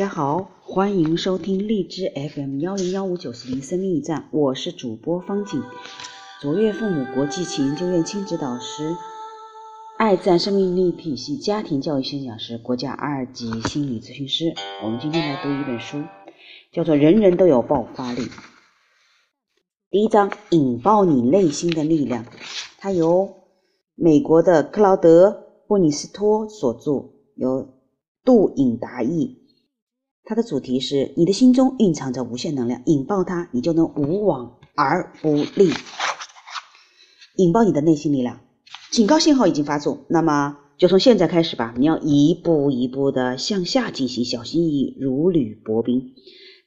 大家好，欢迎收听荔枝 FM 幺零幺五九四零生命驿站，我是主播方景，卓越父母国际研究院亲子导师，爱自然生命力体系家庭教育宣讲师，国家二级心理咨询师。我们今天来读一本书，叫做《人人都有爆发力》。第一章，引爆你内心的力量，它由美国的克劳德·布尼斯托所著，由杜颖达译。它的主题是：你的心中蕴藏着无限能量，引爆它，你就能无往而不利。引爆你的内心力量，警告信号已经发出，那么就从现在开始吧。你要一步一步的向下进行，小心翼翼，如履薄冰。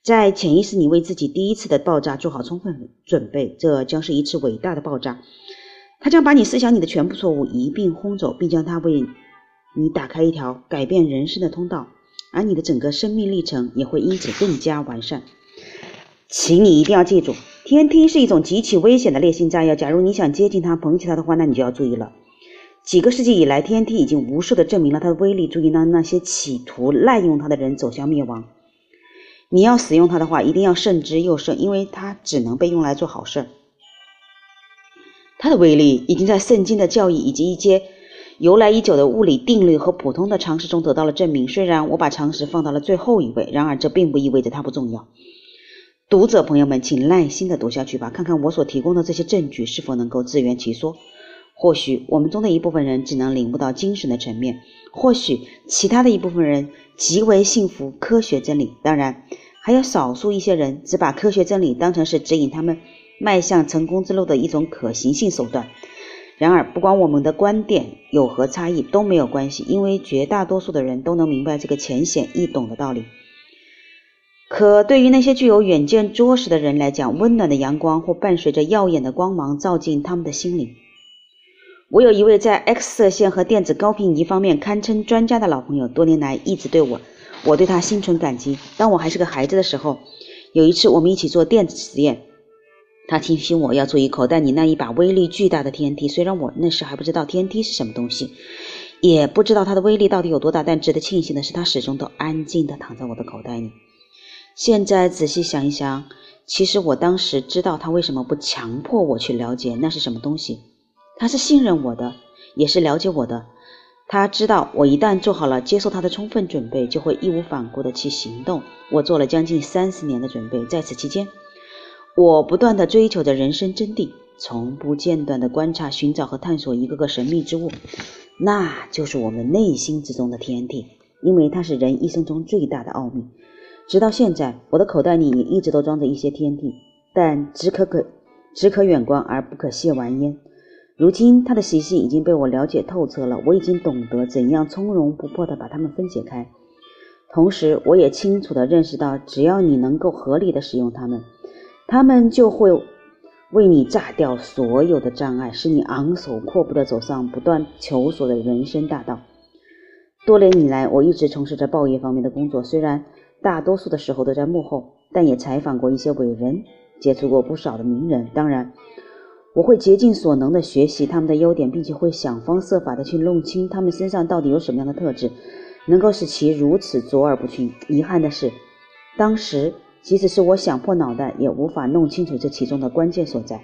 在潜意识，你为自己第一次的爆炸做好充分准备，这将是一次伟大的爆炸。它将把你思想里的全部错误一并轰走，并将它为你打开一条改变人生的通道。而你的整个生命历程也会因此更加完善。请你一定要记住，天梯是一种极其危险的烈性炸药。假如你想接近它、捧起它的话，那你就要注意了。几个世纪以来，天梯已经无数的证明了它的威力，注意让那些企图滥用它的人走向灭亡。你要使用它的话，一定要慎之又慎，因为它只能被用来做好事。它的威力已经在圣经的教义以及一些。由来已久的物理定律和普通的常识中得到了证明。虽然我把常识放到了最后一位，然而这并不意味着它不重要。读者朋友们，请耐心的读下去吧，看看我所提供的这些证据是否能够自圆其说。或许我们中的一部分人只能领悟到精神的层面，或许其他的一部分人极为信服科学真理。当然，还有少数一些人只把科学真理当成是指引他们迈向成功之路的一种可行性手段。然而，不管我们的观点有何差异都没有关系，因为绝大多数的人都能明白这个浅显易懂的道理。可对于那些具有远见卓识的人来讲，温暖的阳光或伴随着耀眼的光芒照进他们的心灵。我有一位在 X 射线和电子高频仪方面堪称专家的老朋友，多年来一直对我，我对他心存感激。当我还是个孩子的时候，有一次我们一起做电子实验。他提醒我要注意口袋里那一把威力巨大的天梯。虽然我那时还不知道天梯是什么东西，也不知道它的威力到底有多大，但值得庆幸的是，它始终都安静地躺在我的口袋里。现在仔细想一想，其实我当时知道他为什么不强迫我去了解那是什么东西。他是信任我的，也是了解我的。他知道我一旦做好了接受他的充分准备，就会义无反顾地去行动。我做了将近三十年的准备，在此期间。我不断地追求着人生真谛，从不间断地观察、寻找和探索一个个神秘之物，那就是我们内心之中的天地，因为它是人一生中最大的奥秘。直到现在，我的口袋里也一直都装着一些天地，但只可可只可远观而不可亵玩焉。如今，它的习性已经被我了解透彻了，我已经懂得怎样从容不迫地把它们分解开。同时，我也清楚地认识到，只要你能够合理地使用它们。他们就会为你炸掉所有的障碍，使你昂首阔步地走上不断求索的人生大道。多年以来，我一直从事着报业方面的工作，虽然大多数的时候都在幕后，但也采访过一些伟人，接触过不少的名人。当然，我会竭尽所能地学习他们的优点，并且会想方设法地去弄清他们身上到底有什么样的特质，能够使其如此卓尔不群。遗憾的是，当时。即使是我想破脑袋，也无法弄清楚这其中的关键所在。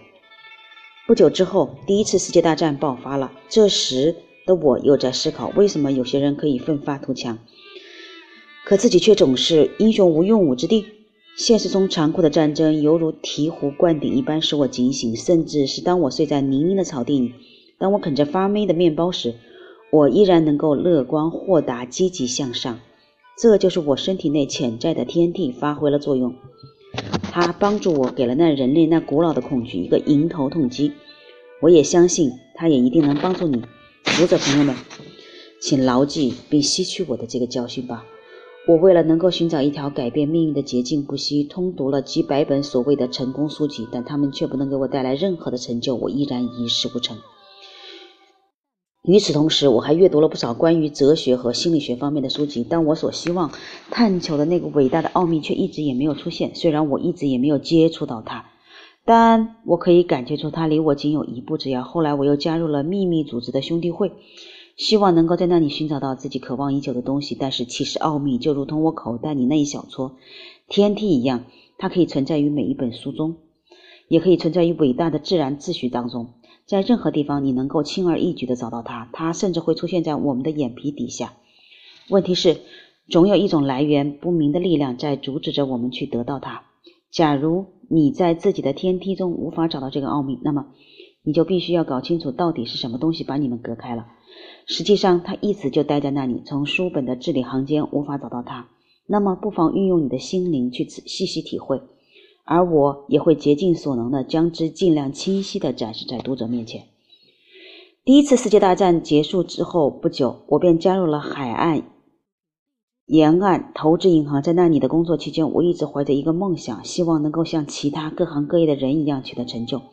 不久之后，第一次世界大战爆发了。这时的我又在思考，为什么有些人可以奋发图强，可自己却总是英雄无用武之地？现实中残酷的战争犹如醍醐灌顶一般，使我警醒。甚至是当我睡在泥泞的草地里，当我啃着发霉的面包时，我依然能够乐观豁达、积极向上。这就是我身体内潜在的天地发挥了作用，它帮助我给了那人类那古老的恐惧一个迎头痛击。我也相信，它也一定能帮助你，读者朋友们，请牢记并吸取我的这个教训吧。我为了能够寻找一条改变命运的捷径，不惜通读了几百本所谓的成功书籍，但他们却不能给我带来任何的成就，我依然一事无成。与此同时，我还阅读了不少关于哲学和心理学方面的书籍，但我所希望探求的那个伟大的奥秘却一直也没有出现。虽然我一直也没有接触到它，但我可以感觉出它离我仅有一步之遥。后来，我又加入了秘密组织的兄弟会，希望能够在那里寻找到自己渴望已久的东西。但是其实奥秘就如同我口袋里那一小撮天梯一样，它可以存在于每一本书中，也可以存在于伟大的自然秩序当中。在任何地方，你能够轻而易举地找到它，它甚至会出现在我们的眼皮底下。问题是，总有一种来源不明的力量在阻止着我们去得到它。假如你在自己的天梯中无法找到这个奥秘，那么你就必须要搞清楚到底是什么东西把你们隔开了。实际上，它一直就待在那里，从书本的字里行间无法找到它。那么，不妨运用你的心灵去仔细细体会，而我也会竭尽所能的将之尽量清晰的展示在读者面前。第一次世界大战结束之后不久，我便加入了海岸沿岸投资银行。在那里的工作期间，我一直怀着一个梦想，希望能够像其他各行各业的人一样取得成就。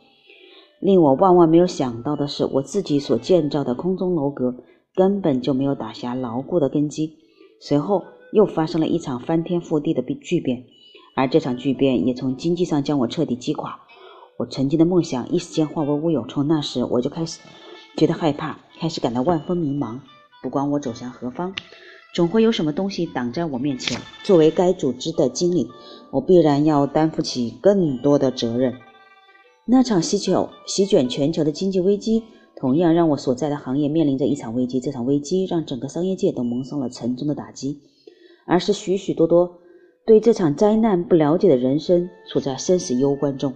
令我万万没有想到的是，我自己所建造的空中楼阁根本就没有打下牢固的根基。随后又发生了一场翻天覆地的巨变，而这场巨变也从经济上将我彻底击垮。我曾经的梦想一时间化为乌有。从那时我就开始觉得害怕，开始感到万分迷茫。不管我走向何方，总会有什么东西挡在我面前。作为该组织的经理，我必然要担负起更多的责任。那场席卷席卷全球的经济危机，同样让我所在的行业面临着一场危机。这场危机让整个商业界都蒙上了沉重的打击，而是许许多多对这场灾难不了解的人生处在生死攸关中。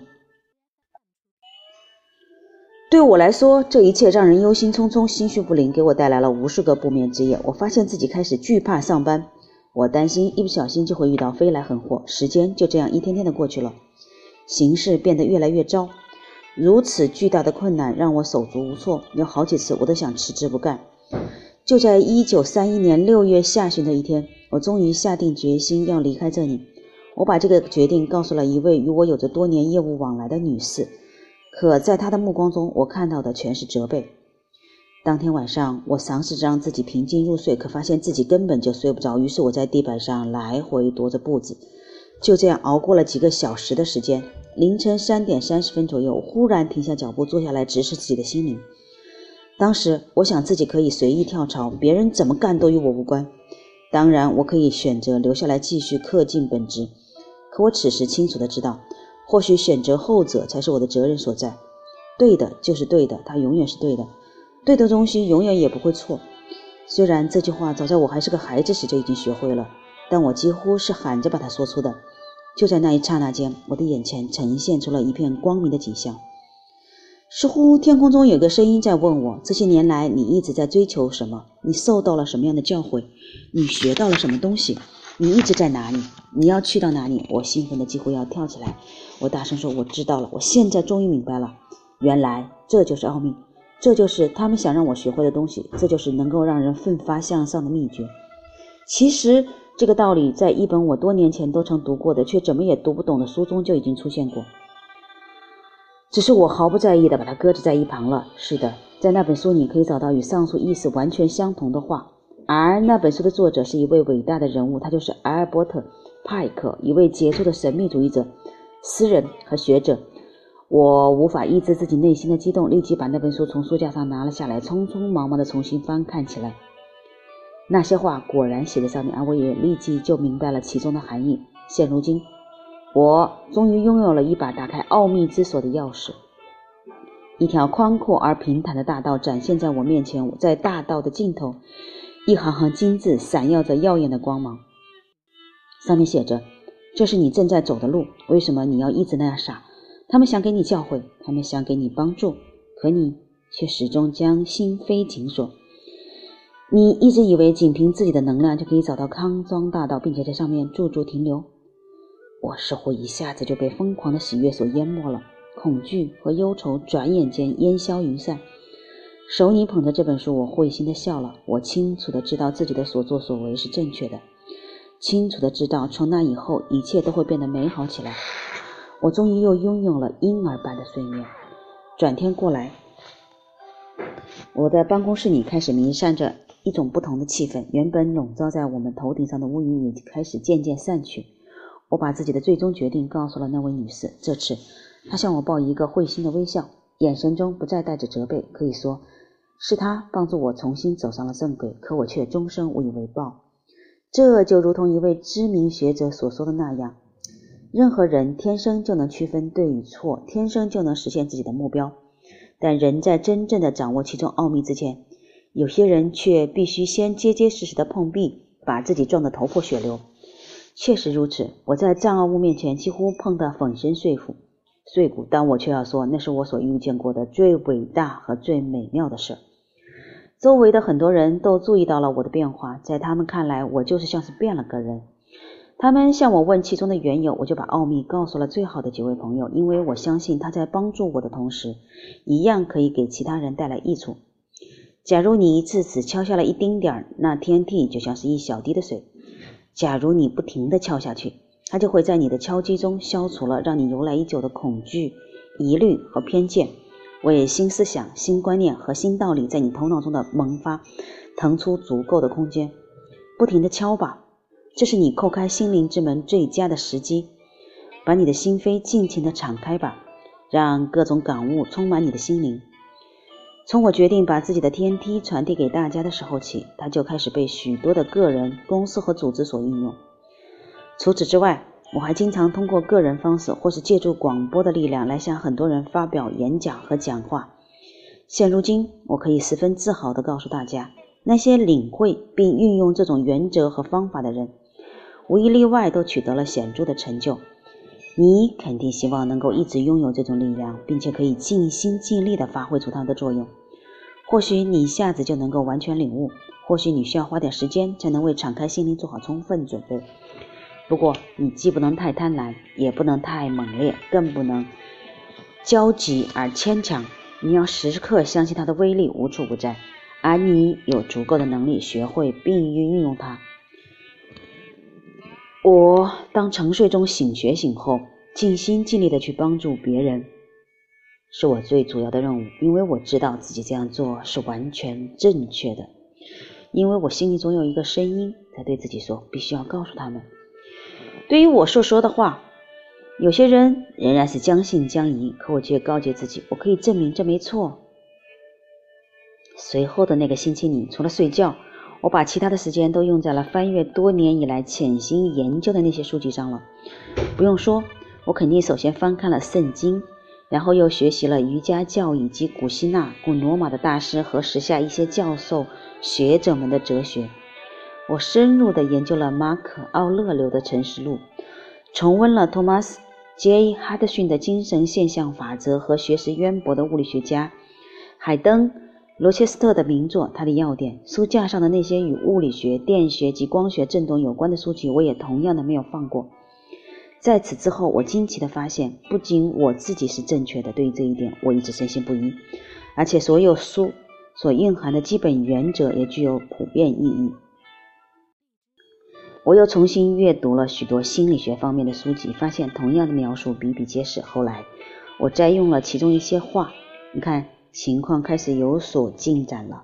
对我来说，这一切让人忧心忡忡、心绪不宁，给我带来了无数个不眠之夜。我发现自己开始惧怕上班，我担心一不小心就会遇到飞来横祸。时间就这样一天天的过去了，形势变得越来越糟。如此巨大的困难让我手足无措，有好几次我都想辞职不干。就在一九三一年六月下旬的一天，我终于下定决心要离开这里。我把这个决定告诉了一位与我有着多年业务往来的女士，可在她的目光中，我看到的全是责备。当天晚上，我尝试着让自己平静入睡，可发现自己根本就睡不着。于是我在地板上来回踱着步子，就这样熬过了几个小时的时间。凌晨三点三十分左右，忽然停下脚步，坐下来直视自己的心灵。当时我想自己可以随意跳槽，别人怎么干都与我无关。当然，我可以选择留下来继续恪尽本职。可我此时清楚的知道，或许选择后者才是我的责任所在。对的就是对的，它永远是对的。对的东西永远也不会错。虽然这句话早在我还是个孩子时就已经学会了，但我几乎是喊着把它说出的。就在那一刹那间，我的眼前呈现出了一片光明的景象，似乎天空中有个声音在问我：这些年来，你一直在追求什么？你受到了什么样的教诲？你学到了什么东西？你一直在哪里？你要去到哪里？我兴奋的几乎要跳起来，我大声说：“我知道了，我现在终于明白了，原来这就是奥秘，这就是他们想让我学会的东西，这就是能够让人奋发向上的秘诀。”其实。这个道理在一本我多年前都曾读过的，却怎么也读不懂的书中就已经出现过，只是我毫不在意的把它搁置在一旁了。是的，在那本书里可以找到与上述意思完全相同的话，而那本书的作者是一位伟大的人物，他就是阿尔伯特·派克，一位杰出的神秘主义者、诗人和学者。我无法抑制自己内心的激动，立即把那本书从书架上拿了下来，匆匆忙忙的重新翻看起来。那些话果然写在上面，而我也立即就明白了其中的含义。现如今，我终于拥有了一把打开奥秘之锁的钥匙。一条宽阔而平坦的大道展现在我面前，在大道的尽头，一行行金字闪耀着耀眼的光芒，上面写着：“这是你正在走的路，为什么你要一直那样傻？”他们想给你教诲，他们想给你帮助，可你却始终将心扉紧锁。你一直以为仅凭自己的能量就可以找到康庄大道，并且在上面驻足停留。我似乎一下子就被疯狂的喜悦所淹没了，恐惧和忧愁转眼间烟消云散。手里捧着这本书，我会心的笑了。我清楚的知道自己的所作所为是正确的，清楚的知道从那以后一切都会变得美好起来。我终于又拥有了婴儿般的睡眠。转天过来，我的办公室里开始弥散着。一种不同的气氛，原本笼罩在我们头顶上的乌云也开始渐渐散去。我把自己的最终决定告诉了那位女士。这次，她向我报一个会心的微笑，眼神中不再带着责备。可以说，是她帮助我重新走上了正轨，可我却终生无以为报。这就如同一位知名学者所说的那样：任何人天生就能区分对与错，天生就能实现自己的目标。但人在真正的掌握其中奥秘之前，有些人却必须先结结实实的碰壁，把自己撞得头破血流。确实如此，我在障碍物面前几乎碰得粉身碎骨。碎骨，但我却要说，那是我所遇见过的最伟大和最美妙的事。周围的很多人都注意到了我的变化，在他们看来，我就是像是变了个人。他们向我问其中的缘由，我就把奥秘告诉了最好的几位朋友，因为我相信他在帮助我的同时，一样可以给其他人带来益处。假如你一次只敲下了一丁点儿，那天地就像是一小滴的水；假如你不停地敲下去，它就会在你的敲击中消除了让你由来已久的恐惧、疑虑和偏见。为新思想、新观念和新道理在你头脑中的萌发腾出足够的空间，不停地敲吧，这是你叩开心灵之门最佳的时机。把你的心扉尽情地敞开吧，让各种感悟充满你的心灵。从我决定把自己的天梯传递给大家的时候起，它就开始被许多的个人、公司和组织所应用。除此之外，我还经常通过个人方式，或是借助广播的力量来向很多人发表演讲和讲话。现如今，我可以十分自豪地告诉大家，那些领会并运用这种原则和方法的人，无一例外都取得了显著的成就。你肯定希望能够一直拥有这种力量，并且可以尽心尽力地发挥出它的作用。或许你一下子就能够完全领悟，或许你需要花点时间才能为敞开心灵做好充分准备。不过，你既不能太贪婪，也不能太猛烈，更不能焦急而牵强。你要时刻相信它的威力无处不在，而你有足够的能力学会并运用它。我当沉睡中醒觉醒后，尽心尽力的去帮助别人，是我最主要的任务，因为我知道自己这样做是完全正确的。因为我心里总有一个声音在对自己说：必须要告诉他们。对于我所说的话，有些人仍然是将信将疑，可我却告诫自己，我可以证明这没错。随后的那个星期里，除了睡觉，我把其他的时间都用在了翻阅多年以来潜心研究的那些书籍上了。不用说，我肯定首先翻看了圣经，然后又学习了瑜伽教以及古希腊、古罗马的大师和时下一些教授、学者们的哲学。我深入地研究了马可·奥勒留的《诚实录》，重温了托马斯 ·J· 哈德逊的精神现象法则和学识渊博的物理学家海登·罗切斯特的名作《他的要点》。书架上的那些与物理学、电学及光学振动有关的书籍，我也同样的没有放过。在此之后，我惊奇的发现，不仅我自己是正确的，对于这一点我一直深信不疑，而且所有书所蕴含的基本原则也具有普遍意义。我又重新阅读了许多心理学方面的书籍，发现同样的描述比比皆是。后来，我摘用了其中一些话，你看，情况开始有所进展了。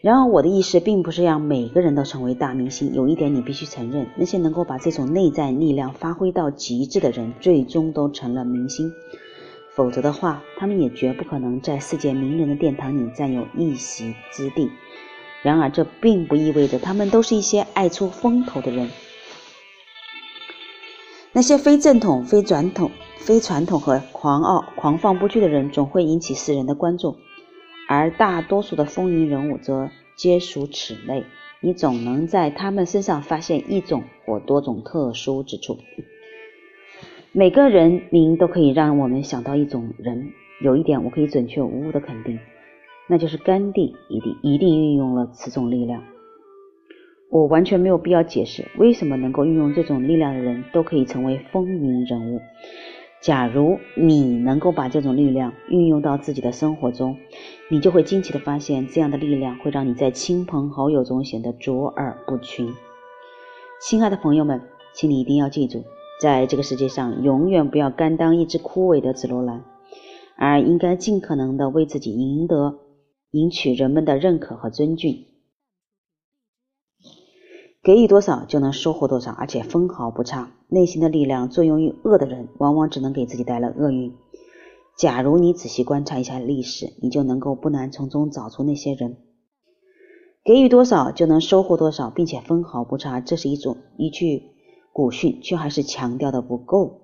然而，我的意思并不是让每个人都成为大明星。有一点你必须承认：那些能够把这种内在力量发挥到极致的人，最终都成了明星。否则的话，他们也绝不可能在世界名人的殿堂里占有一席之地。然而，这并不意味着他们都是一些爱出风头的人。那些非正统、非传统、非传统和狂傲、狂放不羁的人，总会引起世人的关注；而大多数的风云人物则皆属此类。你总能在他们身上发现一种或多种特殊之处。每个人名都可以让我们想到一种人。有一点，我可以准确无误的肯定。那就是甘地一定一定运用了此种力量。我完全没有必要解释为什么能够运用这种力量的人都可以成为风云人物。假如你能够把这种力量运用到自己的生活中，你就会惊奇的发现，这样的力量会让你在亲朋好友中显得卓尔不群。亲爱的朋友们，请你一定要记住，在这个世界上，永远不要甘当一只枯萎的紫罗兰，而应该尽可能的为自己赢得。赢取人们的认可和尊敬，给予多少就能收获多少，而且分毫不差。内心的力量作用于恶的人，往往只能给自己带来厄运。假如你仔细观察一下历史，你就能够不难从中找出那些人。给予多少就能收获多少，并且分毫不差，这是一种一句古训，却还是强调的不够。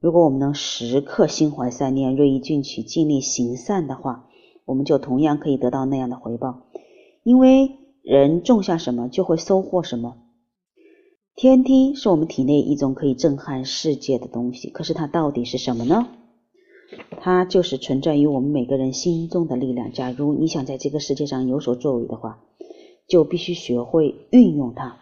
如果我们能时刻心怀善念、锐意进取、尽力行善的话，我们就同样可以得到那样的回报。因为人种下什么，就会收获什么。天梯是我们体内一种可以震撼世界的东西，可是它到底是什么呢？它就是存在于我们每个人心中的力量。假如你想在这个世界上有所作为的话，就必须学会运用它，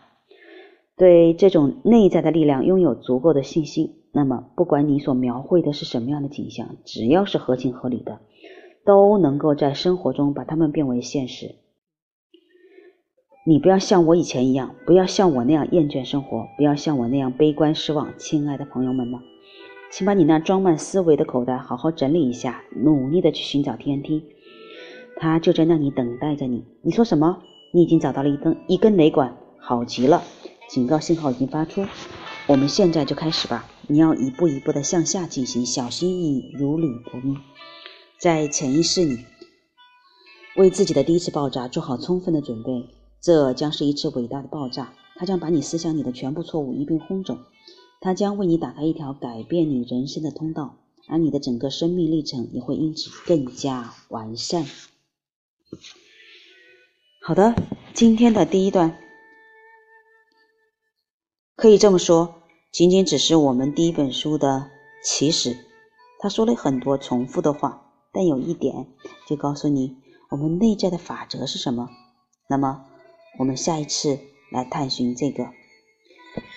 对这种内在的力量拥有足够的信心。那么，不管你所描绘的是什么样的景象，只要是合情合理的，都能够在生活中把它们变为现实。你不要像我以前一样，不要像我那样厌倦生活，不要像我那样悲观失望。亲爱的朋友们们，请把你那装满思维的口袋好好整理一下，努力的去寻找天梯，它就在那里等待着你。你说什么？你已经找到了一根一根雷管，好极了！警告信号已经发出，我们现在就开始吧。你要一步一步的向下进行，小心翼翼，如履薄冰。在潜意识里，为自己的第一次爆炸做好充分的准备。这将是一次伟大的爆炸，它将把你思想里的全部错误一并轰走，它将为你打开一条改变你人生的通道，而你的整个生命历程也会因此更加完善。好的，今天的第一段可以这么说，仅仅只是我们第一本书的起始。他说了很多重复的话，但有一点就告诉你我们内在的法则是什么。那么。我们下一次来探寻这个。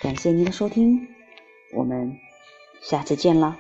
感谢您的收听，我们下次见了。